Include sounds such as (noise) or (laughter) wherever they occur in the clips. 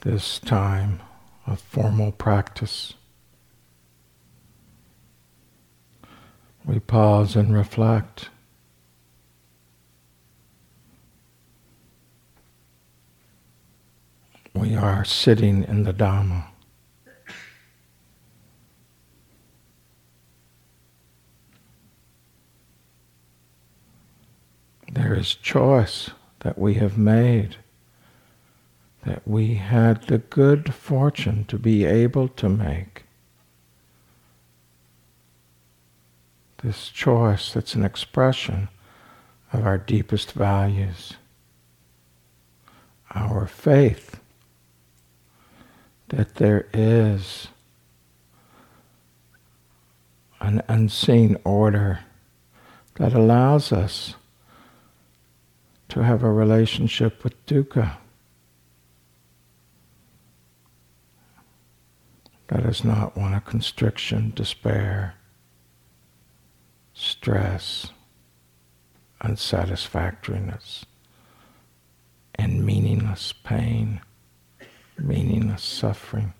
this time of formal practice. We pause and reflect. We are sitting in the Dhamma. There is choice that we have made, that we had the good fortune to be able to make. This choice that's an expression of our deepest values, our faith that there is an unseen order that allows us to have a relationship with dukkha. That is not one of constriction, despair, stress, unsatisfactoriness, and meaningless pain, meaningless suffering.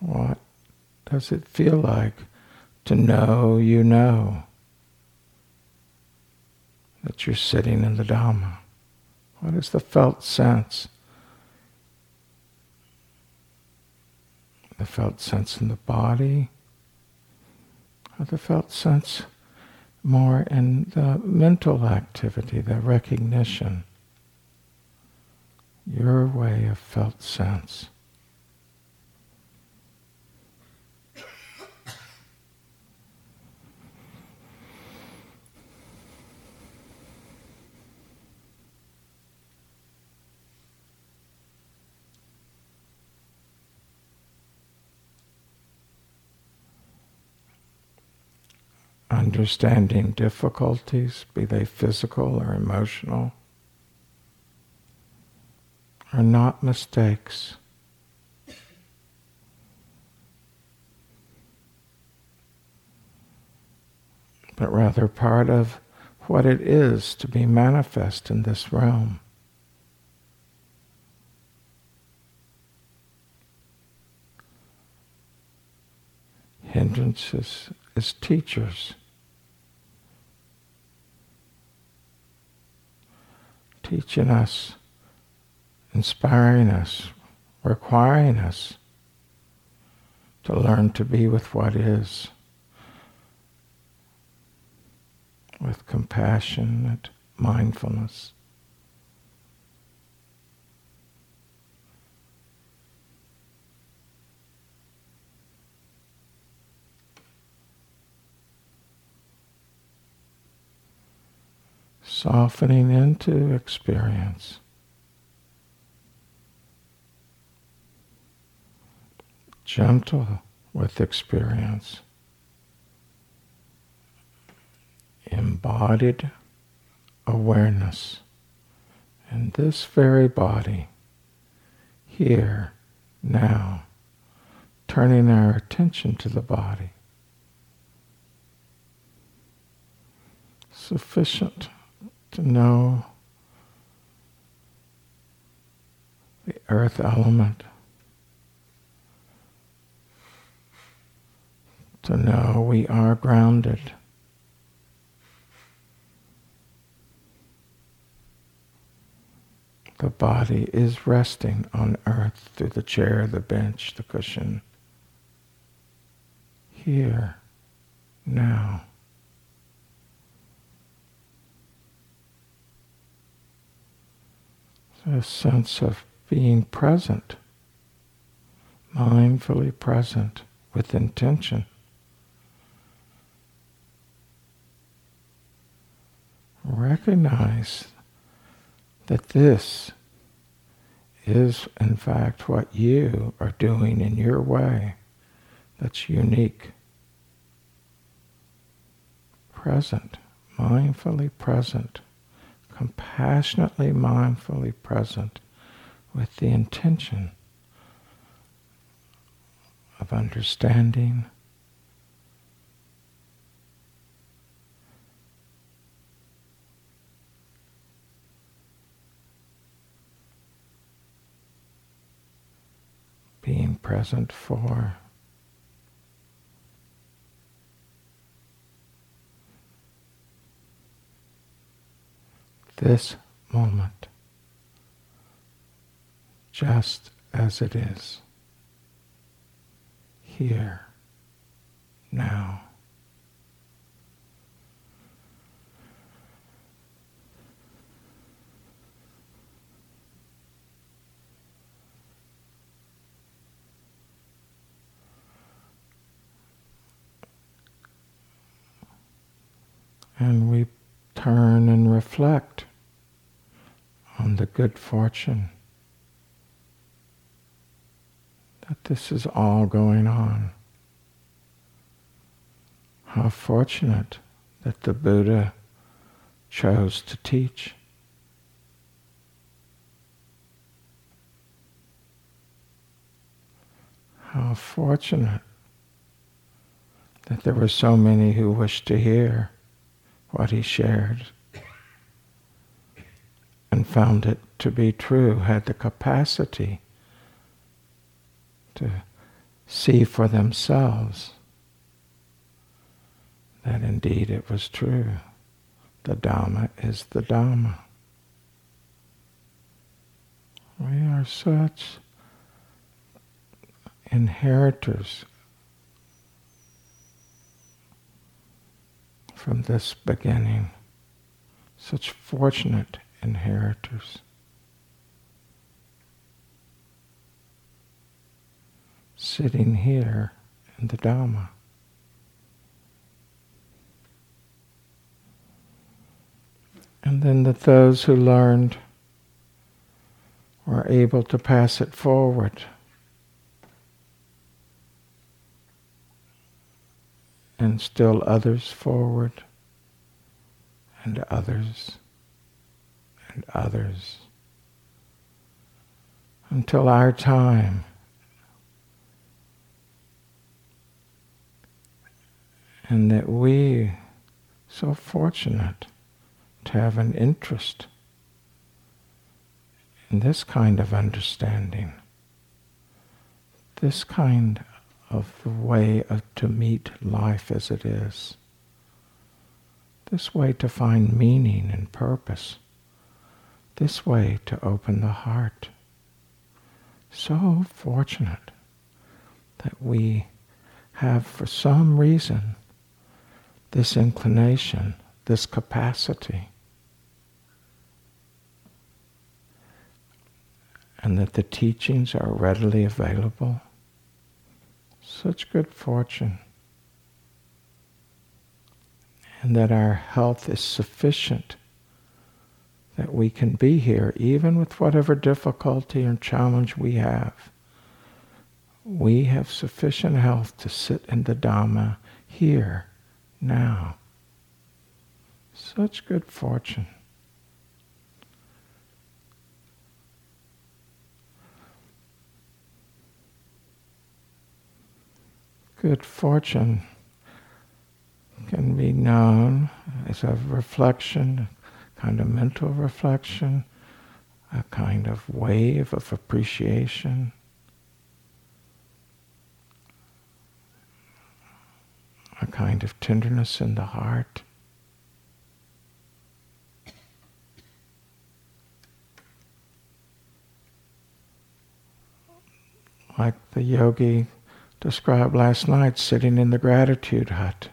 What does it feel like to know you know that you're sitting in the Dhamma? What is the felt sense? The felt sense in the body, or the felt sense more in the mental activity, the recognition, your way of felt sense. Understanding difficulties, be they physical or emotional, are not mistakes. But rather part of what it is to be manifest in this realm. Hindrances as teachers. Teaching us, inspiring us, requiring us to learn to be with what is, with compassionate mindfulness. Softening into experience. Gentle with experience. Embodied awareness in this very body, here, now, turning our attention to the body. Sufficient know the earth element, to know we are grounded. The body is resting on earth through the chair, the bench, the cushion. Here, now. A sense of being present, mindfully present with intention. Recognize that this is, in fact, what you are doing in your way that's unique. Present, mindfully present compassionately, mindfully present with the intention of understanding. Being present for this moment just as it is, here, now. And we turn and reflect on the good fortune that this is all going on. How fortunate that the Buddha chose to teach. How fortunate that there were so many who wished to hear what he shared and found it to be true, had the capacity to see for themselves that indeed it was true. The Dhamma is the Dhamma. We are such inheritors from this beginning, such fortunate inheritors. Sitting here in the Dhamma. And then that those who learned were able to pass it forward. And still others forward, and others and others until our time. And that we, so fortunate to have an interest in this kind of understanding, this kind of way of, to meet life as it is, this way to find meaning and purpose this way to open the heart. So fortunate that we have, for some reason, this inclination, this capacity, and that the teachings are readily available. Such good fortune. And that our health is sufficient that we can be here, even with whatever difficulty and challenge we have. We have sufficient health to sit in the Dhamma here, now. Such good fortune. Good fortune can be known as a reflection, kind of mental reflection, a kind of wave of appreciation. A kind of tenderness in the heart. Like the yogi described last night, sitting in the gratitude hut.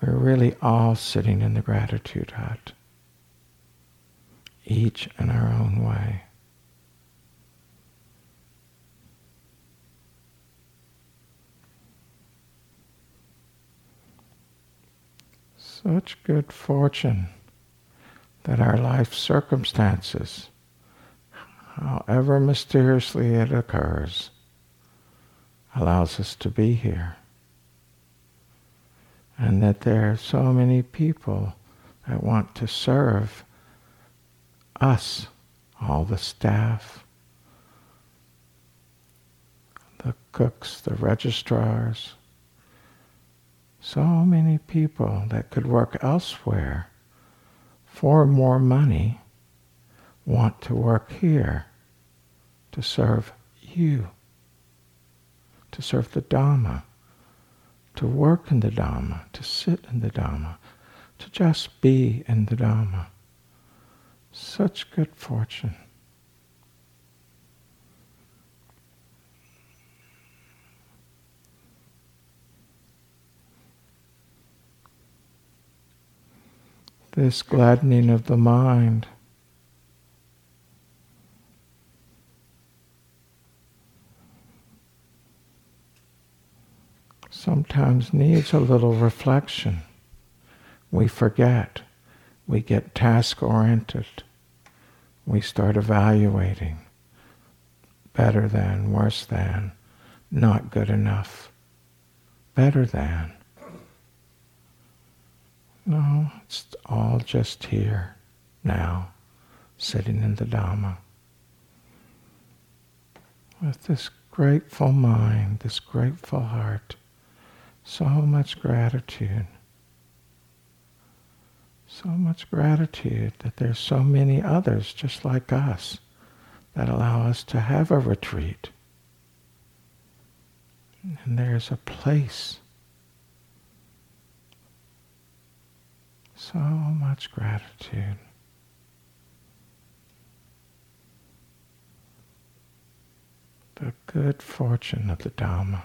We're really all sitting in the gratitude hut, each in our own way. Such good fortune that our life circumstances, however mysteriously it occurs, allows us to be here and that there are so many people that want to serve us, all the staff, the cooks, the registrars, so many people that could work elsewhere for more money want to work here to serve you, to serve the Dhamma, to work in the Dhamma, to sit in the Dhamma, to just be in the Dhamma. Such good fortune. This gladdening of the mind sometimes needs a little reflection. We forget. We get task oriented. We start evaluating. Better than, worse than, not good enough, better than. No, it's all just here, now, sitting in the Dhamma. With this grateful mind, this grateful heart, so much gratitude. So much gratitude that there's so many others just like us that allow us to have a retreat. And there's a place. So much gratitude. The good fortune of the Dhamma.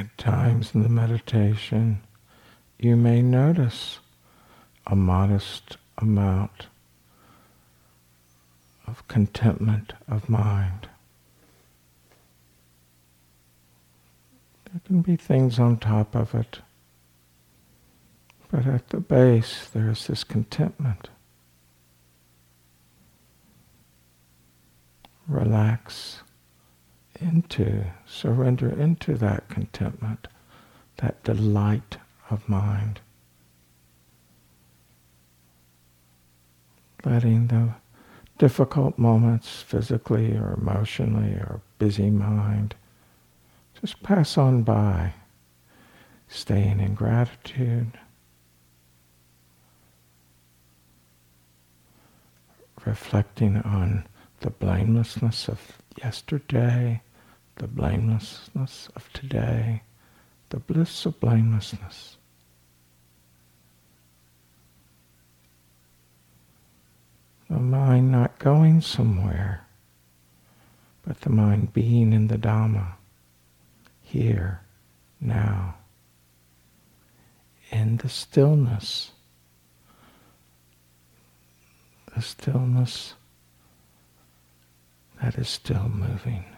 At times in the meditation, you may notice a modest amount of contentment of mind. There can be things on top of it, but at the base there is this contentment. Relax into, surrender into that contentment, that delight of mind. Letting the difficult moments, physically or emotionally or busy mind, just pass on by, staying in gratitude. Reflecting on the blamelessness of yesterday, the blamelessness of today, the bliss of blamelessness. The mind not going somewhere, but the mind being in the Dhamma, here, now, in the stillness, the stillness that is still moving.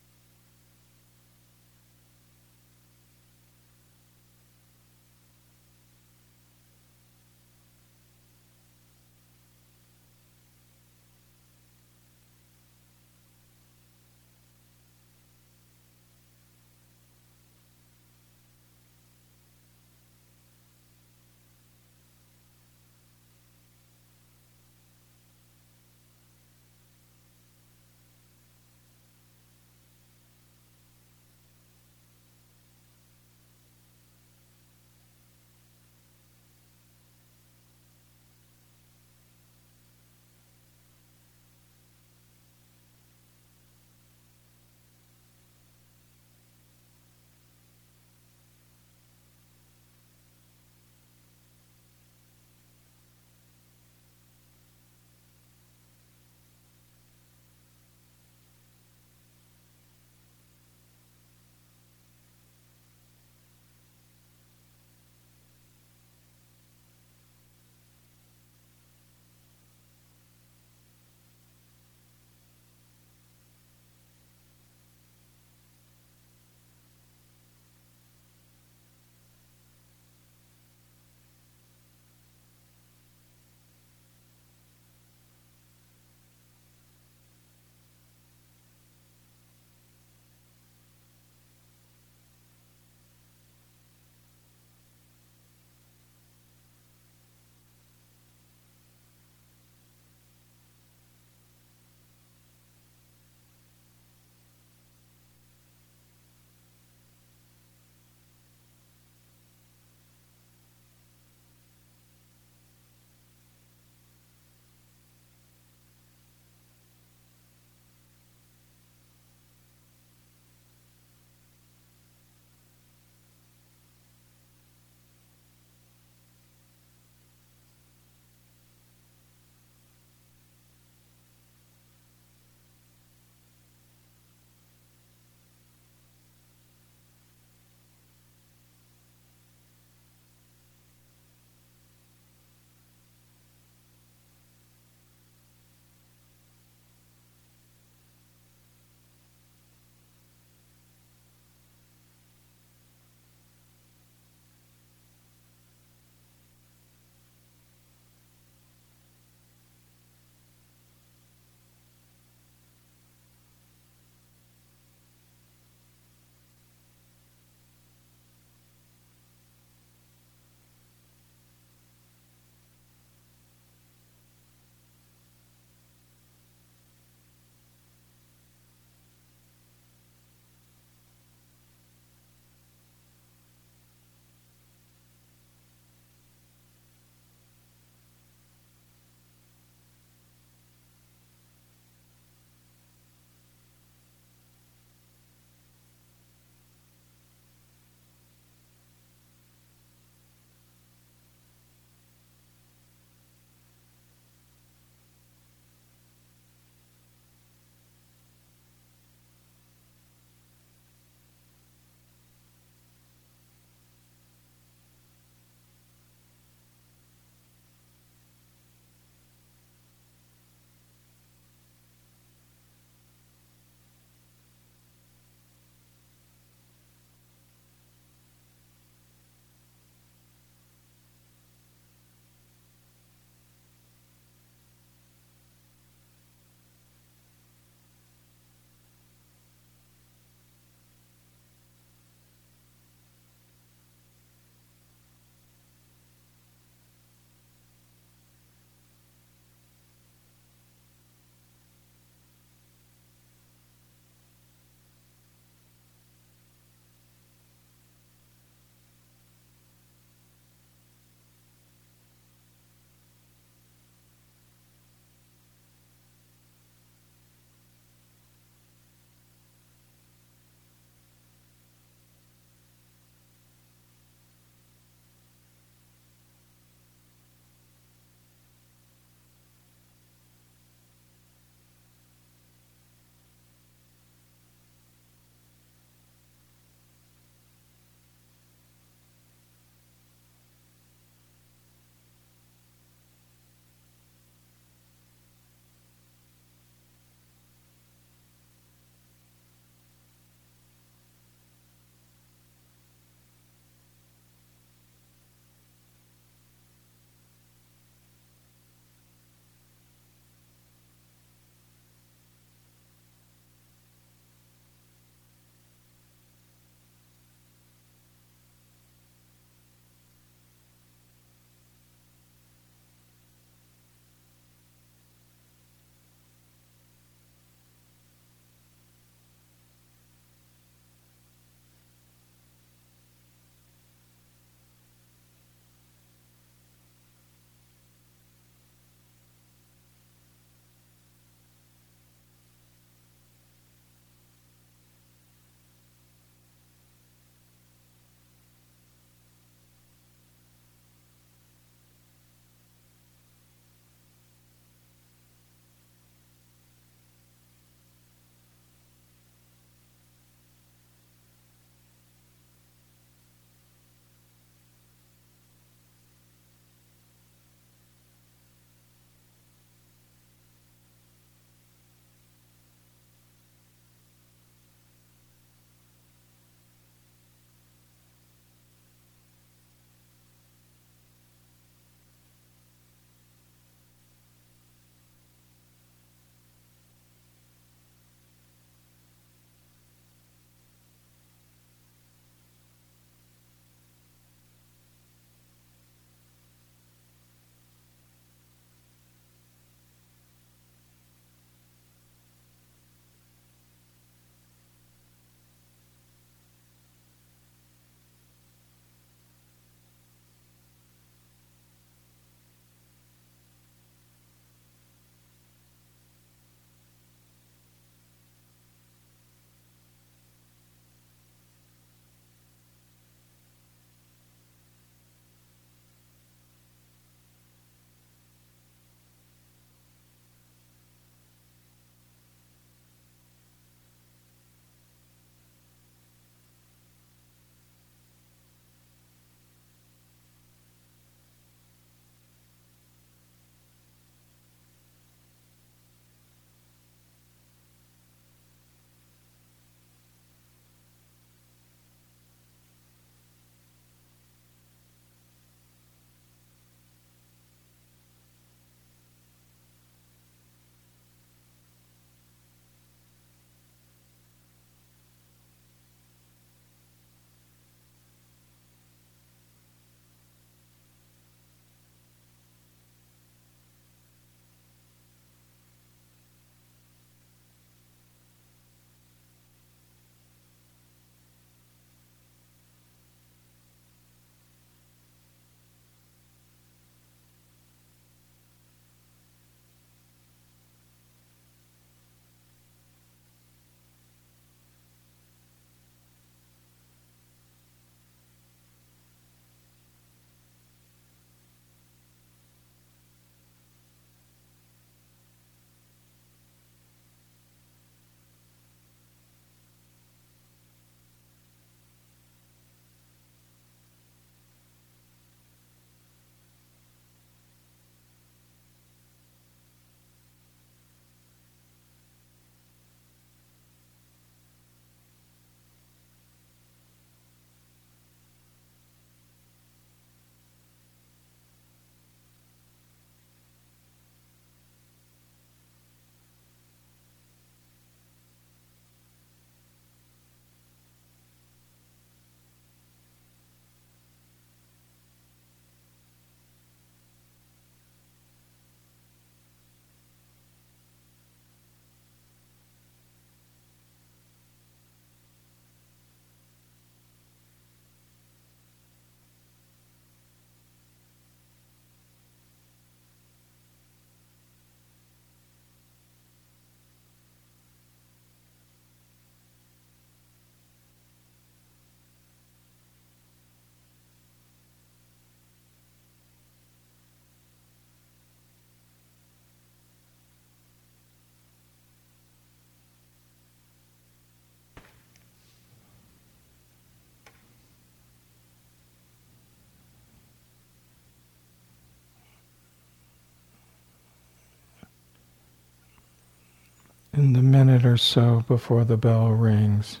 In the minute or so before the bell rings,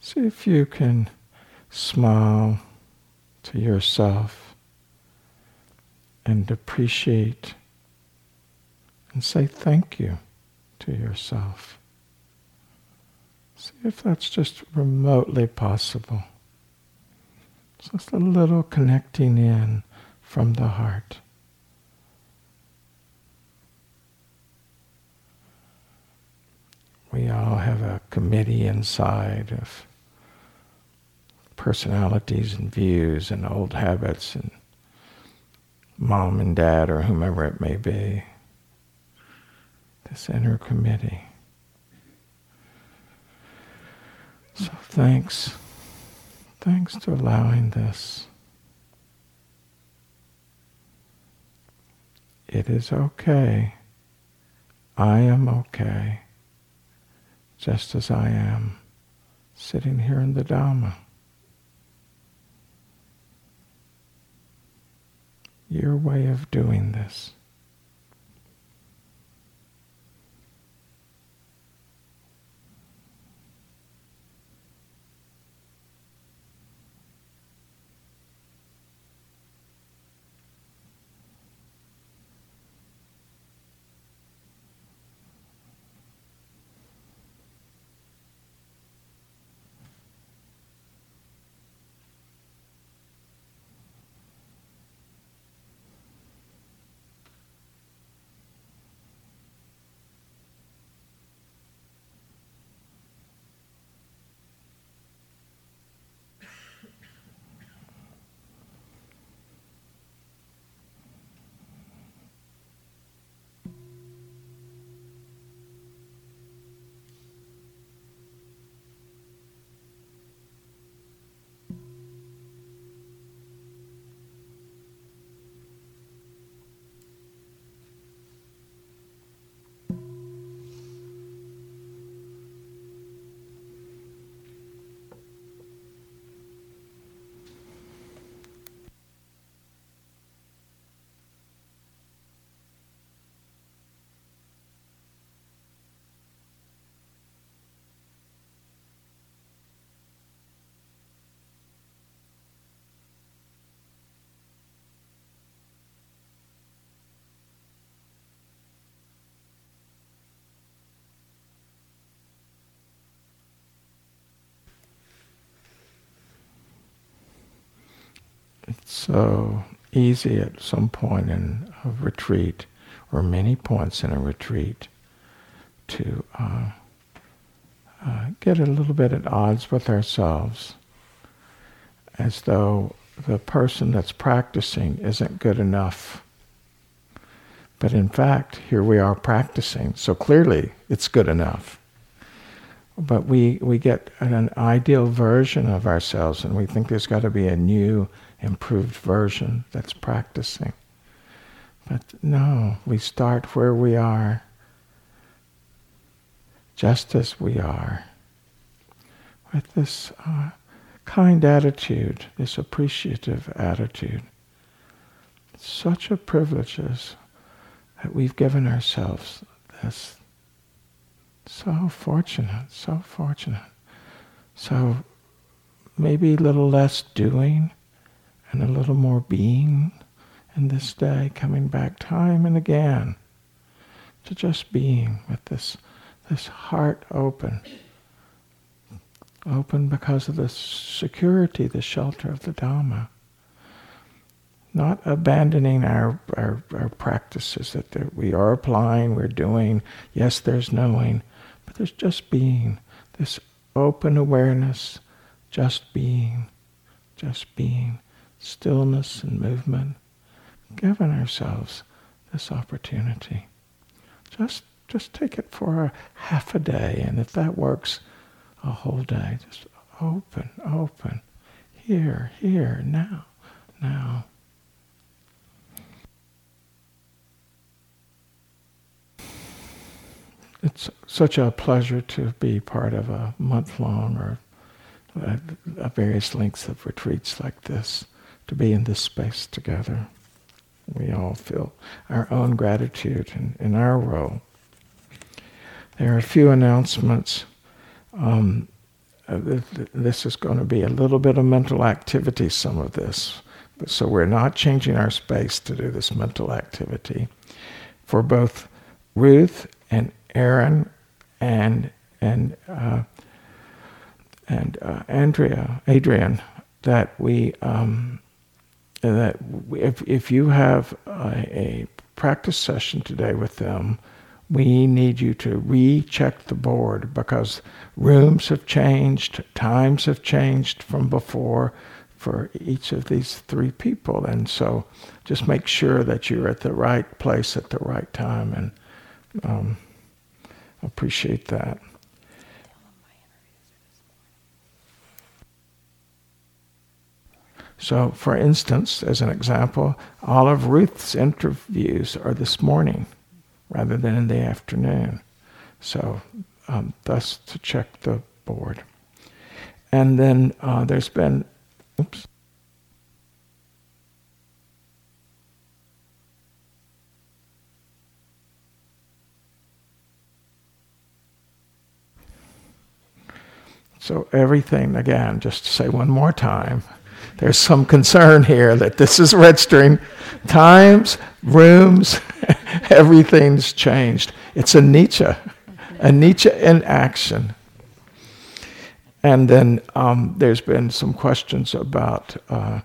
see if you can smile to yourself and appreciate and say thank you to yourself. See if that's just remotely possible. Just a little connecting in from the heart. We all have a committee inside of personalities and views and old habits and mom and dad or whomever it may be. This inner committee. So thanks. Thanks to allowing this. It is okay. I am okay just as I am sitting here in the Dhamma. Your way of doing this. It's so easy at some point in a retreat, or many points in a retreat, to uh, uh, get a little bit at odds with ourselves, as though the person that's practicing isn't good enough. But in fact, here we are practicing, so clearly it's good enough. But we, we get an ideal version of ourselves and we think there's got to be a new improved version that's practicing. But no, we start where we are, just as we are, with this uh, kind attitude, this appreciative attitude. Such a privilege is that we've given ourselves this. So fortunate, so fortunate. So maybe a little less doing and a little more being in this day, coming back time and again to just being with this, this heart open. Open because of the security, the shelter of the Dhamma. Not abandoning our, our, our practices that we are applying, we're doing. Yes, there's knowing, but there's just being. This open awareness, just being, just being stillness and movement, giving ourselves this opportunity. Just just take it for a half a day, and if that works, a whole day. Just open, open, here, here, now, now. It's such a pleasure to be part of a month long or a, a various lengths of retreats like this to be in this space together. We all feel our own gratitude in, in our role. there are a few announcements. Um, uh, this is going to be a little bit of mental activity, some of this. But so we're not changing our space to do this mental activity. For both Ruth and Aaron and and uh, and uh, Andrea, Adrian, that we um, that if if you have a, a practice session today with them, we need you to recheck the board because rooms have changed, times have changed from before for each of these three people. And so just make sure that you're at the right place at the right time and um, appreciate that. So, for instance, as an example, all of Ruth's interviews are this morning rather than in the afternoon. So, um, thus to check the board. And then uh, there's been, oops. So, everything, again, just to say one more time, there's some concern here that this is registering times, rooms, (laughs) everything's changed. It's anicca, a Nietzsche in action. And then um, there's been some questions about uh,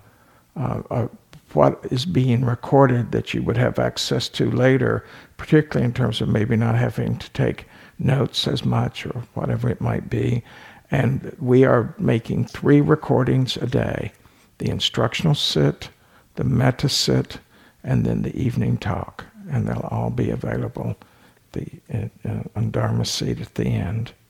uh, uh, what is being recorded that you would have access to later, particularly in terms of maybe not having to take notes as much or whatever it might be. And we are making three recordings a day the instructional sit, the metta sit, and then the evening talk. And they'll all be available the, uh, on Dharma Seed at the end. (laughs)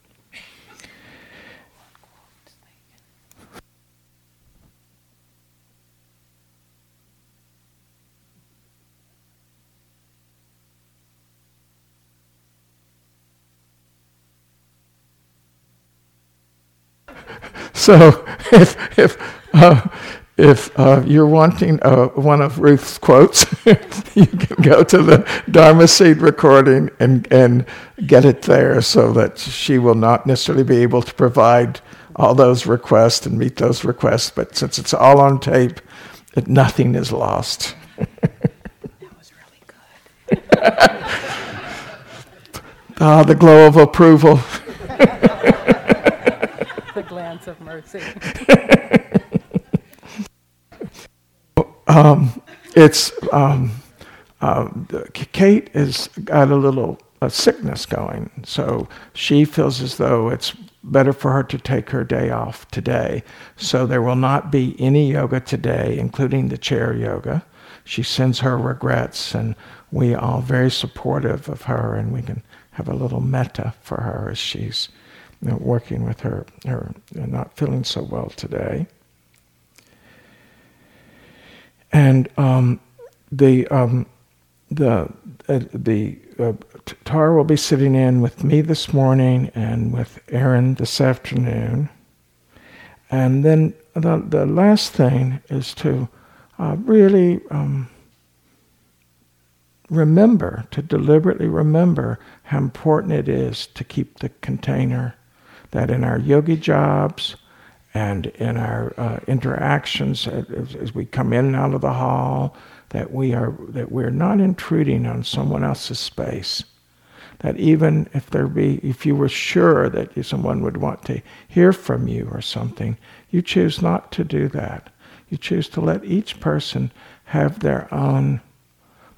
So (laughs) if, if uh, if uh, you're wanting uh, one of Ruth's quotes, (laughs) you can go to the Dharma Seed recording and, and get it there so that she will not necessarily be able to provide all those requests and meet those requests. But since it's all on tape, it, nothing is lost. (laughs) that was really good. (laughs) ah, the glow of approval. the glance of mercy. Um, it's um, uh, Kate has got a little sickness going, so she feels as though it's better for her to take her day off today. So there will not be any yoga today, including the chair yoga. She sends her regrets, and we are very supportive of her, and we can have a little metta for her as she's you know, working with her, her not feeling so well today and um, the um, the uh, the uh, will be sitting in with me this morning and with Aaron this afternoon. And then the the last thing is to uh, really um, remember to deliberately remember how important it is to keep the container. That in our yogi jobs, and in our uh, interactions as, as, we come in and out of the hall that we are that we're not intruding on someone else's space. That even if there be if you were sure that someone would want to hear from you or something you choose not to do that. You choose to let each person have their own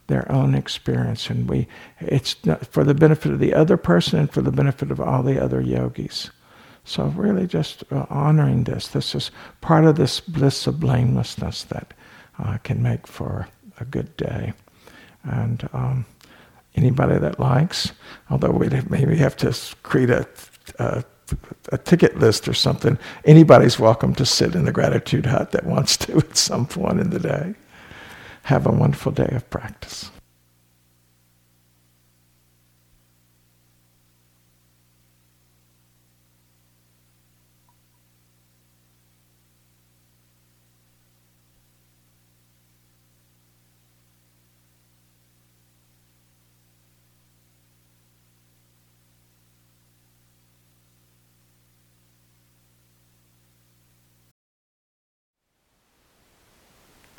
their own experience and we it's for the benefit of the other person and for the benefit of all the other yogis so really just uh, honoring this. This is part of this bliss of blamelessness that uh, can make for a good day. And um, anybody that likes, although we'd maybe have to create a, a, a, ticket list or something, anybody's welcome to sit in the gratitude hut that wants to (laughs) at some point in the day. Have a wonderful day of practice.